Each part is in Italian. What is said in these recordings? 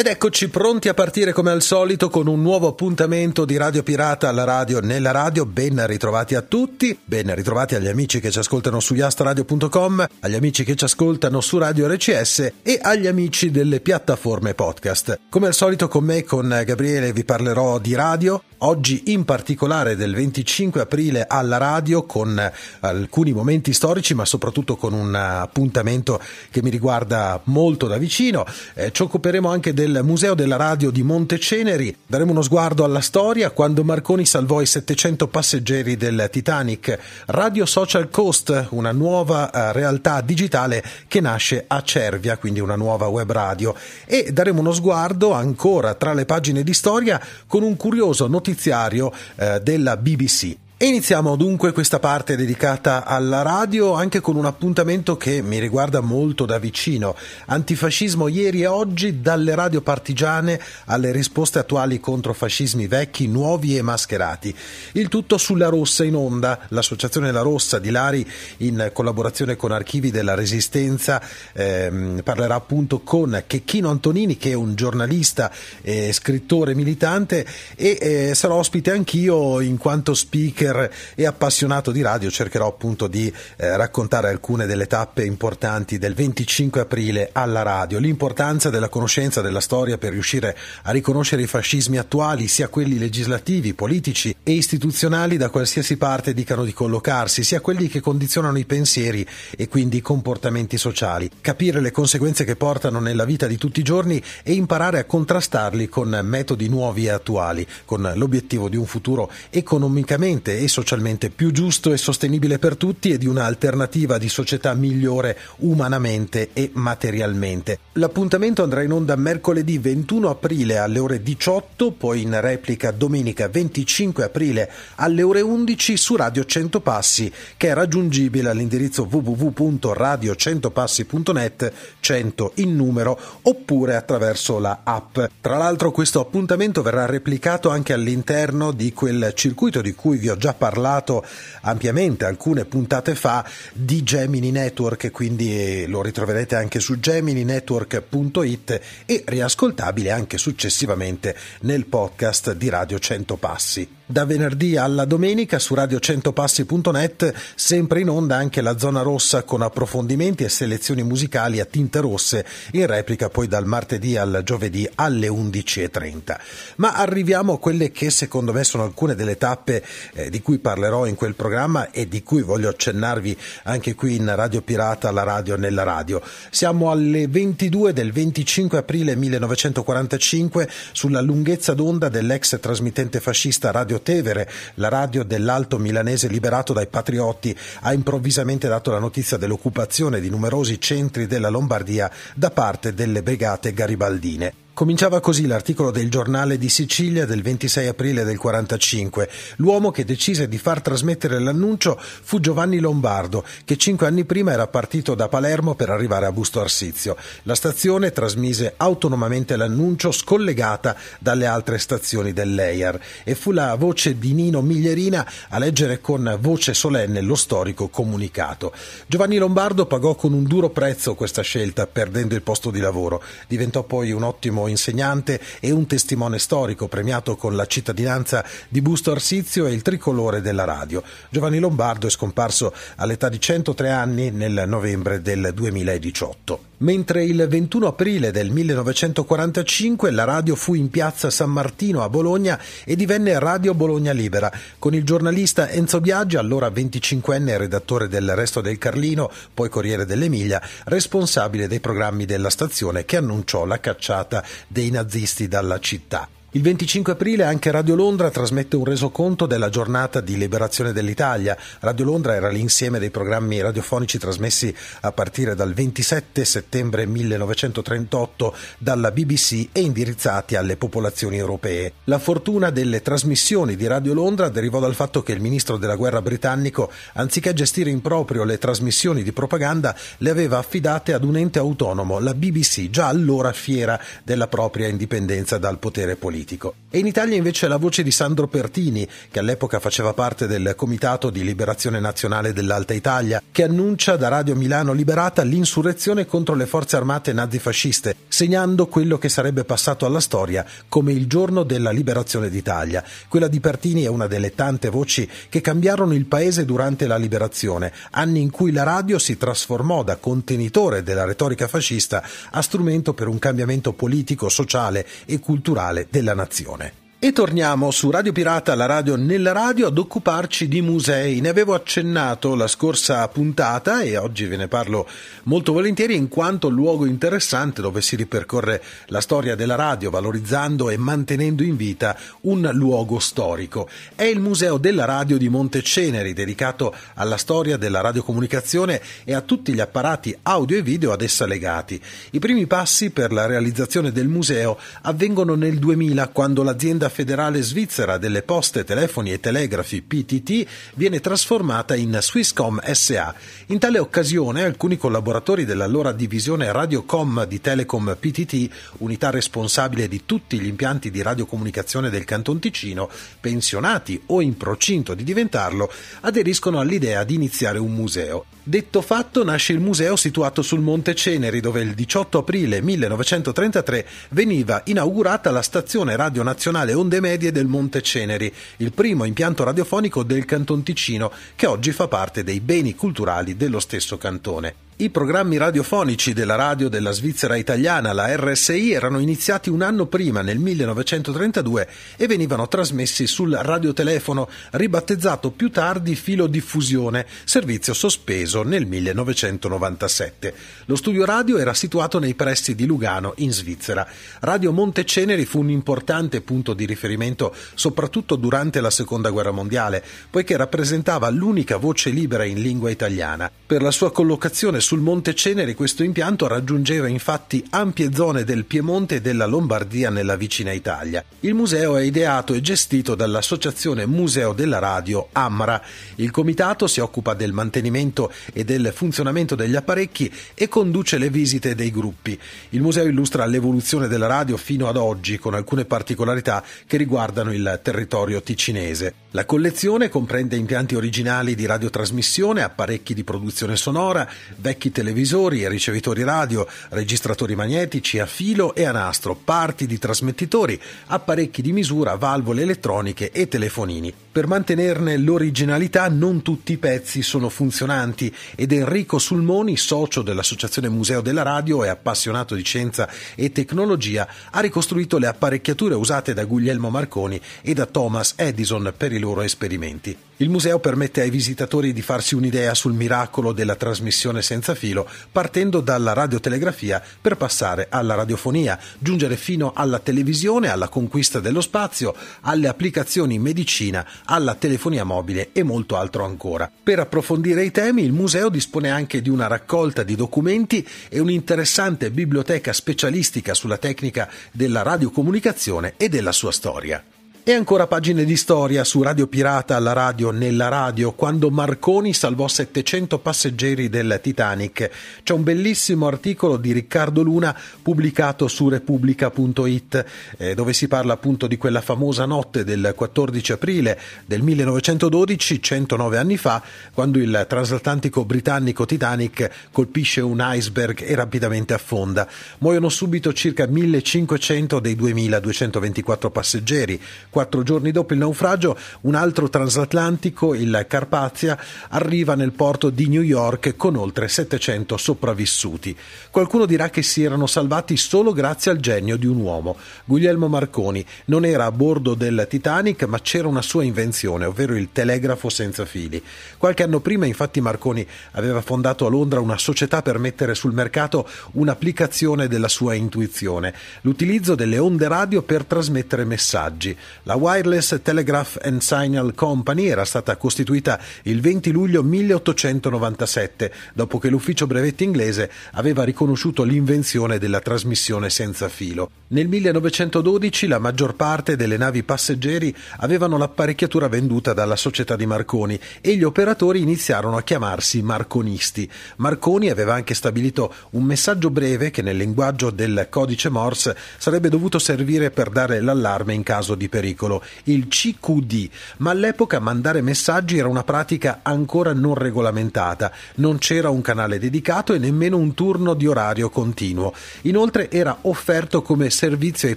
Ed eccoci pronti a partire come al solito con un nuovo appuntamento di Radio Pirata alla radio nella radio. Ben ritrovati a tutti, ben ritrovati agli amici che ci ascoltano su yastradio.com, agli amici che ci ascoltano su Radio RCS e agli amici delle piattaforme podcast. Come al solito con me, con Gabriele, vi parlerò di radio, oggi in particolare del 25 aprile alla radio con alcuni momenti storici ma soprattutto con un appuntamento che mi riguarda molto da vicino. Eh, ci occuperemo anche del Museo della Radio di Monteceneri, daremo uno sguardo alla storia quando Marconi salvò i 700 passeggeri del Titanic, Radio Social Coast, una nuova eh, realtà digitale che nasce a Cervia, quindi una nuova web radio. E daremo uno sguardo ancora tra le pagine di storia con un curioso notiziario eh, della BBC. Iniziamo dunque questa parte dedicata alla radio anche con un appuntamento che mi riguarda molto da vicino. Antifascismo ieri e oggi dalle radio partigiane alle risposte attuali contro fascismi vecchi, nuovi e mascherati. Il tutto sulla Rossa in onda, l'associazione La Rossa di Lari in collaborazione con Archivi della Resistenza ehm, parlerà appunto con Checchino Antonini che è un giornalista e scrittore militante e eh, sarò ospite anch'io in quanto speaker speaker e appassionato di radio cercherò appunto di eh, raccontare alcune delle tappe importanti del 25 aprile alla radio, l'importanza della conoscenza della storia per riuscire a riconoscere i fascismi attuali, sia quelli legislativi, politici e istituzionali da qualsiasi parte dicano di collocarsi, sia quelli che condizionano i pensieri e quindi i comportamenti sociali, capire le conseguenze che portano nella vita di tutti i giorni e imparare a contrastarli con metodi nuovi e attuali, con l'obiettivo di un futuro economicamente e socialmente più giusto e sostenibile per tutti e di un'alternativa di società migliore umanamente e materialmente. L'appuntamento andrà in onda mercoledì 21 aprile alle ore 18, poi in replica domenica 25 aprile alle ore 11 su Radio 100 Passi, che è raggiungibile all'indirizzo www.radio100passi.net 100 in numero oppure attraverso la app. Tra l'altro questo appuntamento verrà replicato anche all'interno di quel circuito di cui vi ho già già parlato ampiamente alcune puntate fa di Gemini Network, quindi lo ritroverete anche su gemininetwork.it e riascoltabile anche successivamente nel podcast di Radio 100 Passi. Da venerdì alla domenica su radio100passi.net, sempre in onda anche la zona rossa con approfondimenti e selezioni musicali a tinte rosse, in replica poi dal martedì al giovedì alle 11.30. Ma arriviamo a quelle che secondo me sono alcune delle tappe eh, di cui parlerò in quel programma e di cui voglio accennarvi anche qui in Radio Pirata, la radio nella radio. Siamo alle 22 del 25 aprile 1945 sulla lunghezza d'onda dell'ex trasmittente fascista Radio Tevere, la radio dell'Alto Milanese liberato dai patriotti, ha improvvisamente dato la notizia dell'occupazione di numerosi centri della Lombardia da parte delle brigate garibaldine. Cominciava così l'articolo del giornale di Sicilia del 26 aprile del 45. L'uomo che decise di far trasmettere l'annuncio fu Giovanni Lombardo, che cinque anni prima era partito da Palermo per arrivare a Busto Arsizio. La stazione trasmise autonomamente l'annuncio scollegata dalle altre stazioni dell'EIAR e fu la voce di Nino Miglierina a leggere con voce solenne lo storico comunicato. Giovanni Lombardo pagò con un duro prezzo questa scelta, perdendo il posto di lavoro. Diventò poi un ottimo insegnante e un testimone storico premiato con la cittadinanza di Busto Arsizio e il tricolore della radio. Giovanni Lombardo è scomparso all'età di 103 anni nel novembre del 2018 mentre il 21 aprile del 1945 la radio fu in piazza San Martino a Bologna e divenne Radio Bologna Libera, con il giornalista Enzo Biaggi, allora 25enne redattore del Resto del Carlino, poi Corriere dell'Emilia, responsabile dei programmi della stazione che annunciò la cacciata dei nazisti dalla città. Il 25 aprile anche Radio Londra trasmette un resoconto della giornata di liberazione dell'Italia. Radio Londra era l'insieme dei programmi radiofonici trasmessi a partire dal 27 settembre 1938 dalla BBC e indirizzati alle popolazioni europee. La fortuna delle trasmissioni di Radio Londra derivò dal fatto che il ministro della guerra britannico, anziché gestire in proprio le trasmissioni di propaganda, le aveva affidate ad un ente autonomo, la BBC, già allora fiera della propria indipendenza dal potere politico politico. E in Italia invece la voce di Sandro Pertini, che all'epoca faceva parte del Comitato di Liberazione Nazionale dell'Alta Italia, che annuncia da Radio Milano Liberata l'insurrezione contro le forze armate nazifasciste, segnando quello che sarebbe passato alla storia come il giorno della liberazione d'Italia. Quella di Pertini è una delle tante voci che cambiarono il paese durante la liberazione, anni in cui la radio si trasformò da contenitore della retorica fascista a strumento per un cambiamento politico, sociale e culturale della nazione. E torniamo su Radio Pirata, la radio nella radio, ad occuparci di musei. Ne avevo accennato la scorsa puntata e oggi ve ne parlo molto volentieri in quanto luogo interessante dove si ripercorre la storia della radio, valorizzando e mantenendo in vita un luogo storico. È il Museo della Radio di Monteceneri, dedicato alla storia della radiocomunicazione e a tutti gli apparati audio e video ad essa legati. I primi passi per la realizzazione del museo avvengono nel 2000, quando l'azienda federale svizzera delle poste, telefoni e telegrafi PTT viene trasformata in Swisscom SA. In tale occasione alcuni collaboratori dell'allora divisione Radiocom di Telecom PTT, unità responsabile di tutti gli impianti di radiocomunicazione del Canton Ticino, pensionati o in procinto di diventarlo, aderiscono all'idea di iniziare un museo. Detto fatto nasce il museo situato sul Monte Ceneri dove il 18 aprile 1933 veniva inaugurata la stazione radio nazionale Onde Medie del Monte Ceneri, il primo impianto radiofonico del Canton Ticino che oggi fa parte dei beni culturali dello stesso cantone. I programmi radiofonici della radio della Svizzera italiana, la RSI, erano iniziati un anno prima, nel 1932, e venivano trasmessi sul radiotelefono, ribattezzato più tardi filo diffusione, servizio sospeso nel 1997. Lo studio radio era situato nei pressi di Lugano, in Svizzera. Radio Monteceneri fu un importante punto di riferimento soprattutto durante la Seconda Guerra Mondiale, poiché rappresentava l'unica voce libera in lingua italiana. Per la sua collocazione sul Monte Ceneri questo impianto raggiungeva infatti ampie zone del Piemonte e della Lombardia nella vicina Italia. Il museo è ideato e gestito dall'Associazione Museo della Radio AMRA. Il comitato si occupa del mantenimento e del funzionamento degli apparecchi e conduce le visite dei gruppi. Il museo illustra l'evoluzione della radio fino ad oggi con alcune particolarità che riguardano il territorio ticinese. La collezione comprende impianti originali di radiotrasmissione, apparecchi di produzione sonora, vecchi vecchi televisori e ricevitori radio, registratori magnetici a filo e a nastro, parti di trasmettitori, apparecchi di misura, valvole elettroniche e telefonini. Per mantenerne l'originalità non tutti i pezzi sono funzionanti ed Enrico Sulmoni, socio dell'Associazione Museo della Radio e appassionato di scienza e tecnologia, ha ricostruito le apparecchiature usate da Guglielmo Marconi e da Thomas Edison per i loro esperimenti. Il museo permette ai visitatori di farsi un'idea sul miracolo della trasmissione senza filo, partendo dalla radiotelegrafia per passare alla radiofonia, giungere fino alla televisione, alla conquista dello spazio, alle applicazioni in medicina, alla telefonia mobile e molto altro ancora. Per approfondire i temi, il museo dispone anche di una raccolta di documenti e un'interessante biblioteca specialistica sulla tecnica della radiocomunicazione e della sua storia. E ancora pagine di storia su Radio Pirata alla radio nella radio quando Marconi salvò 700 passeggeri del Titanic. C'è un bellissimo articolo di Riccardo Luna pubblicato su repubblica.it eh, dove si parla appunto di quella famosa notte del 14 aprile del 1912, 109 anni fa, quando il transatlantico britannico Titanic colpisce un iceberg e rapidamente affonda. Muoiono subito circa 1500 dei 2224 passeggeri Quattro giorni dopo il naufragio, un altro transatlantico, il Carpazia, arriva nel porto di New York con oltre 700 sopravvissuti. Qualcuno dirà che si erano salvati solo grazie al genio di un uomo. Guglielmo Marconi non era a bordo del Titanic, ma c'era una sua invenzione, ovvero il telegrafo senza fili. Qualche anno prima, infatti, Marconi aveva fondato a Londra una società per mettere sul mercato un'applicazione della sua intuizione, l'utilizzo delle onde radio per trasmettere messaggi. La Wireless Telegraph and Signal Company era stata costituita il 20 luglio 1897, dopo che l'ufficio brevetti inglese aveva riconosciuto l'invenzione della trasmissione senza filo. Nel 1912 la maggior parte delle navi passeggeri avevano l'apparecchiatura venduta dalla società di Marconi e gli operatori iniziarono a chiamarsi marconisti. Marconi aveva anche stabilito un messaggio breve che nel linguaggio del codice Morse sarebbe dovuto servire per dare l'allarme in caso di pericolo pericolo, il CQD, ma all'epoca mandare messaggi era una pratica ancora non regolamentata, non c'era un canale dedicato e nemmeno un turno di orario continuo. Inoltre era offerto come servizio ai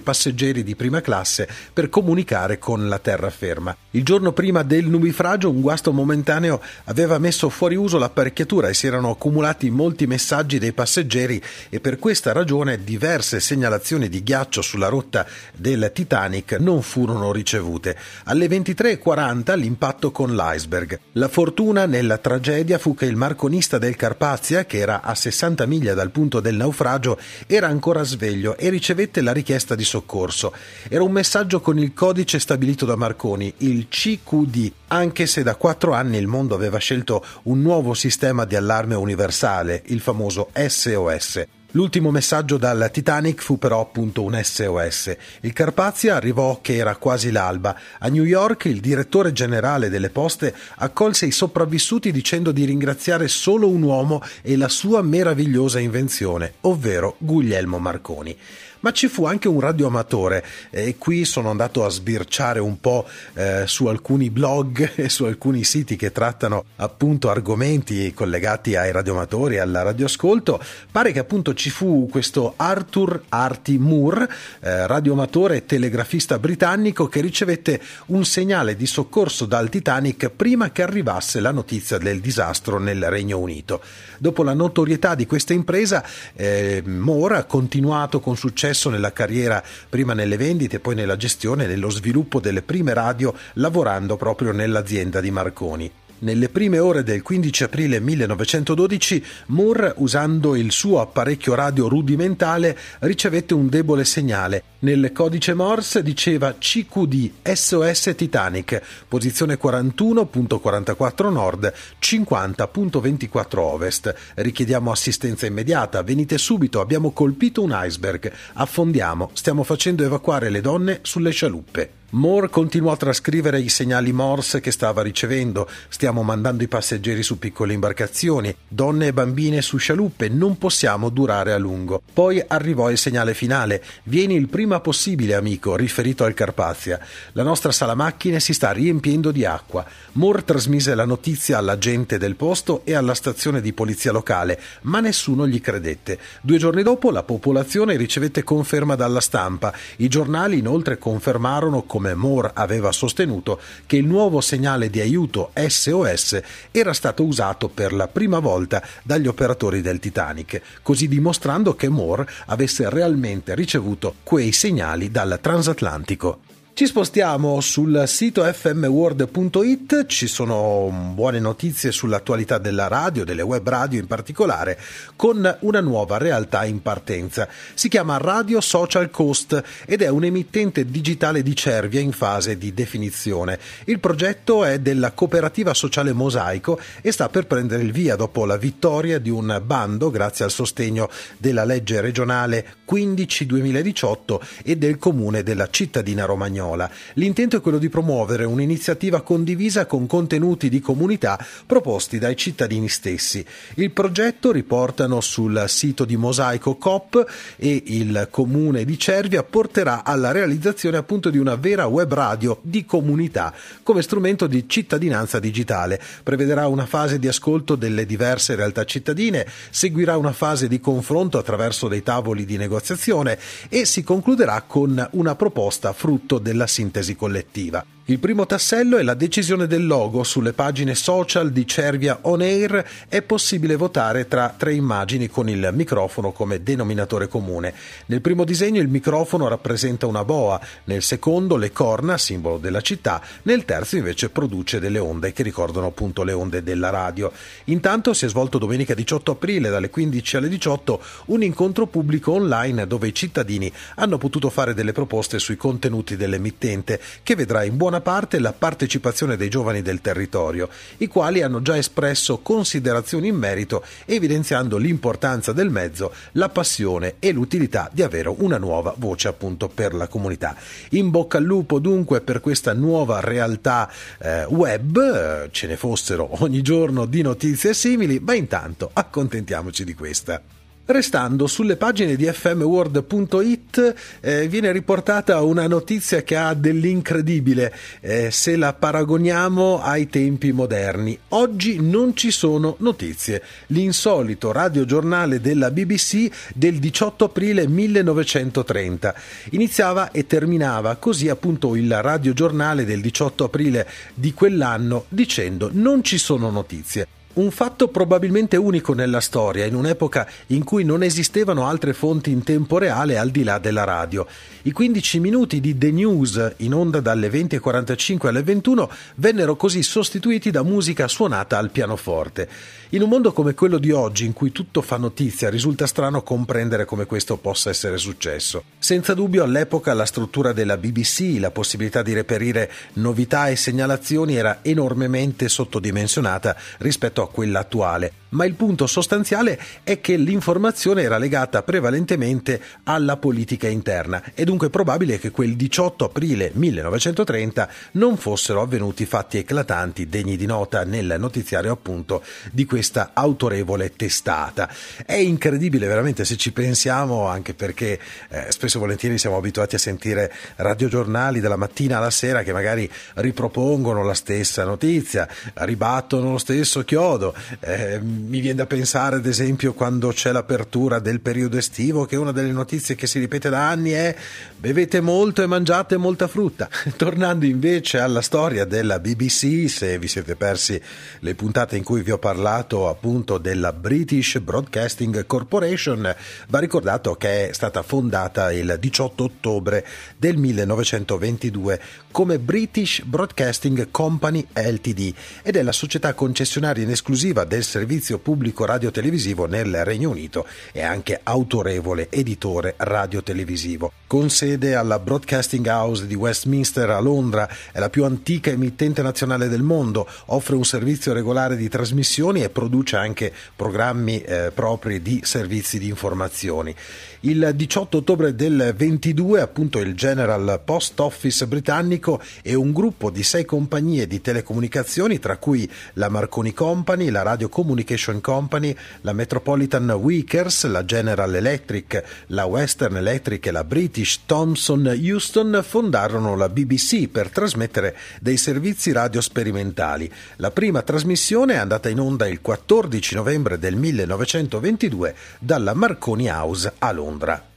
passeggeri di prima classe per comunicare con la terraferma. Il giorno prima del nubifragio un guasto momentaneo aveva messo fuori uso l'apparecchiatura e si erano accumulati molti messaggi dei passeggeri e per questa ragione diverse segnalazioni di ghiaccio sulla rotta del Titanic non furono furono ricevute. Alle 23.40 l'impatto con l'iceberg. La fortuna nella tragedia fu che il marconista del Carpazia, che era a 60 miglia dal punto del naufragio, era ancora sveglio e ricevette la richiesta di soccorso. Era un messaggio con il codice stabilito da Marconi, il CQD, anche se da quattro anni il mondo aveva scelto un nuovo sistema di allarme universale, il famoso SOS. L'ultimo messaggio dal Titanic fu però appunto un SOS. Il Carpazia arrivò che era quasi l'alba. A New York il direttore generale delle poste accolse i sopravvissuti dicendo di ringraziare solo un uomo e la sua meravigliosa invenzione, ovvero Guglielmo Marconi ma ci fu anche un radioamatore e qui sono andato a sbirciare un po' eh, su alcuni blog e su alcuni siti che trattano appunto argomenti collegati ai radioamatori e al radioascolto. Pare che appunto ci fu questo Arthur Artie Moore, eh, radioamatore e telegrafista britannico che ricevette un segnale di soccorso dal Titanic prima che arrivasse la notizia del disastro nel Regno Unito. Dopo la notorietà di questa impresa, eh, Moore ha continuato con successo successo nella carriera prima nelle vendite, poi nella gestione e nello sviluppo delle prime radio lavorando proprio nell'azienda di Marconi. Nelle prime ore del 15 aprile 1912 Moore, usando il suo apparecchio radio rudimentale, ricevette un debole segnale. Nel codice Morse diceva CQD SOS Titanic, posizione 41.44 nord, 50.24 ovest. Richiediamo assistenza immediata, venite subito, abbiamo colpito un iceberg, affondiamo, stiamo facendo evacuare le donne sulle scialuppe. Moore continuò a trascrivere i segnali Morse che stava ricevendo. Stiamo mandando i passeggeri su piccole imbarcazioni, donne e bambine su scialuppe, non possiamo durare a lungo. Poi arrivò il segnale finale. Vieni il prima possibile, amico, riferito al Carpazia. La nostra sala macchine si sta riempiendo di acqua. Moore trasmise la notizia alla gente del posto e alla stazione di polizia locale, ma nessuno gli credette. Due giorni dopo la popolazione ricevette conferma dalla stampa. I giornali inoltre confermarono come come Moore aveva sostenuto, che il nuovo segnale di aiuto SOS era stato usato per la prima volta dagli operatori del Titanic, così dimostrando che Moore avesse realmente ricevuto quei segnali dal transatlantico. Ci spostiamo sul sito fmworld.it, ci sono buone notizie sull'attualità della radio, delle web radio in particolare, con una nuova realtà in partenza. Si chiama Radio Social Coast ed è un emittente digitale di Cervia in fase di definizione. Il progetto è della cooperativa sociale Mosaico e sta per prendere il via dopo la vittoria di un bando grazie al sostegno della legge regionale 15-2018 e del comune della cittadina romagnola spagnola. L'intento è quello di promuovere un'iniziativa condivisa con contenuti di comunità proposti dai cittadini stessi. Il progetto riportano sul sito di Mosaico Coop e il comune di Cervia porterà alla realizzazione appunto di una vera web radio di comunità come strumento di cittadinanza digitale. Prevederà una fase di ascolto delle diverse realtà cittadine, seguirà una fase di confronto attraverso dei tavoli di negoziazione e si concluderà con una proposta frutto del della sintesi collettiva. Il primo tassello è la decisione del logo. Sulle pagine social di Cervia On Air è possibile votare tra tre immagini con il microfono come denominatore comune. Nel primo disegno il microfono rappresenta una boa, nel secondo le corna, simbolo della città, nel terzo invece produce delle onde che ricordano appunto le onde della radio. Intanto si è svolto domenica 18 aprile dalle 15 alle 18 un incontro pubblico online dove i cittadini hanno potuto fare delle proposte sui contenuti dell'emittente che vedrà in buona buona parte la partecipazione dei giovani del territorio, i quali hanno già espresso considerazioni in merito evidenziando l'importanza del mezzo, la passione e l'utilità di avere una nuova voce appunto per la comunità. In bocca al lupo dunque per questa nuova realtà eh, web, eh, ce ne fossero ogni giorno di notizie simili, ma intanto accontentiamoci di questa. Restando sulle pagine di fmworld.it eh, viene riportata una notizia che ha dell'incredibile eh, se la paragoniamo ai tempi moderni. Oggi non ci sono notizie. L'insolito radiogiornale della BBC del 18 aprile 1930 iniziava e terminava così appunto il radiogiornale del 18 aprile di quell'anno dicendo non ci sono notizie. Un fatto probabilmente unico nella storia, in un'epoca in cui non esistevano altre fonti in tempo reale al di là della radio. I 15 minuti di The News, in onda dalle 20.45 alle 21, vennero così sostituiti da musica suonata al pianoforte. In un mondo come quello di oggi, in cui tutto fa notizia, risulta strano comprendere come questo possa essere successo. Senza dubbio, all'epoca la struttura della BBC, la possibilità di reperire novità e segnalazioni era enormemente sottodimensionata rispetto a quella attuale, ma il punto sostanziale è che l'informazione era legata prevalentemente alla politica interna è dunque probabile che quel 18 aprile 1930 non fossero avvenuti fatti eclatanti degni di nota nel notiziario appunto di questa autorevole testata. È incredibile veramente se ci pensiamo anche perché eh, spesso e volentieri siamo abituati a sentire radiogiornali dalla mattina alla sera che magari ripropongono la stessa notizia, ribattono lo stesso chiodo. Eh, mi viene da pensare, ad esempio, quando c'è l'apertura del periodo estivo, che una delle notizie che si ripete da anni è bevete molto e mangiate molta frutta. Tornando invece alla storia della BBC, se vi siete persi le puntate in cui vi ho parlato appunto della British Broadcasting Corporation, va ricordato che è stata fondata il 18 ottobre del 1922 come British Broadcasting Company Ltd ed è la società concessionaria in esclusiva del servizio pubblico radiotelevisivo nel Regno Unito e anche autorevole editore radiotelevisivo. Con sede alla Broadcasting House di Westminster a Londra, è la più antica emittente nazionale del mondo, offre un servizio regolare di trasmissioni e produce anche programmi eh, propri di servizi di informazioni. Il 18 ottobre del 22, appunto, il General Post Office britannico e un gruppo di sei compagnie di telecomunicazioni, tra cui la Marconi Company, la Radio Communication Company, la Metropolitan Wickers, la General Electric, la Western Electric e la British Thomson Houston, fondarono la BBC per trasmettere dei servizi radio sperimentali. La prima trasmissione è andata in onda il 14 novembre del 1922 dalla Marconi House a. Londra.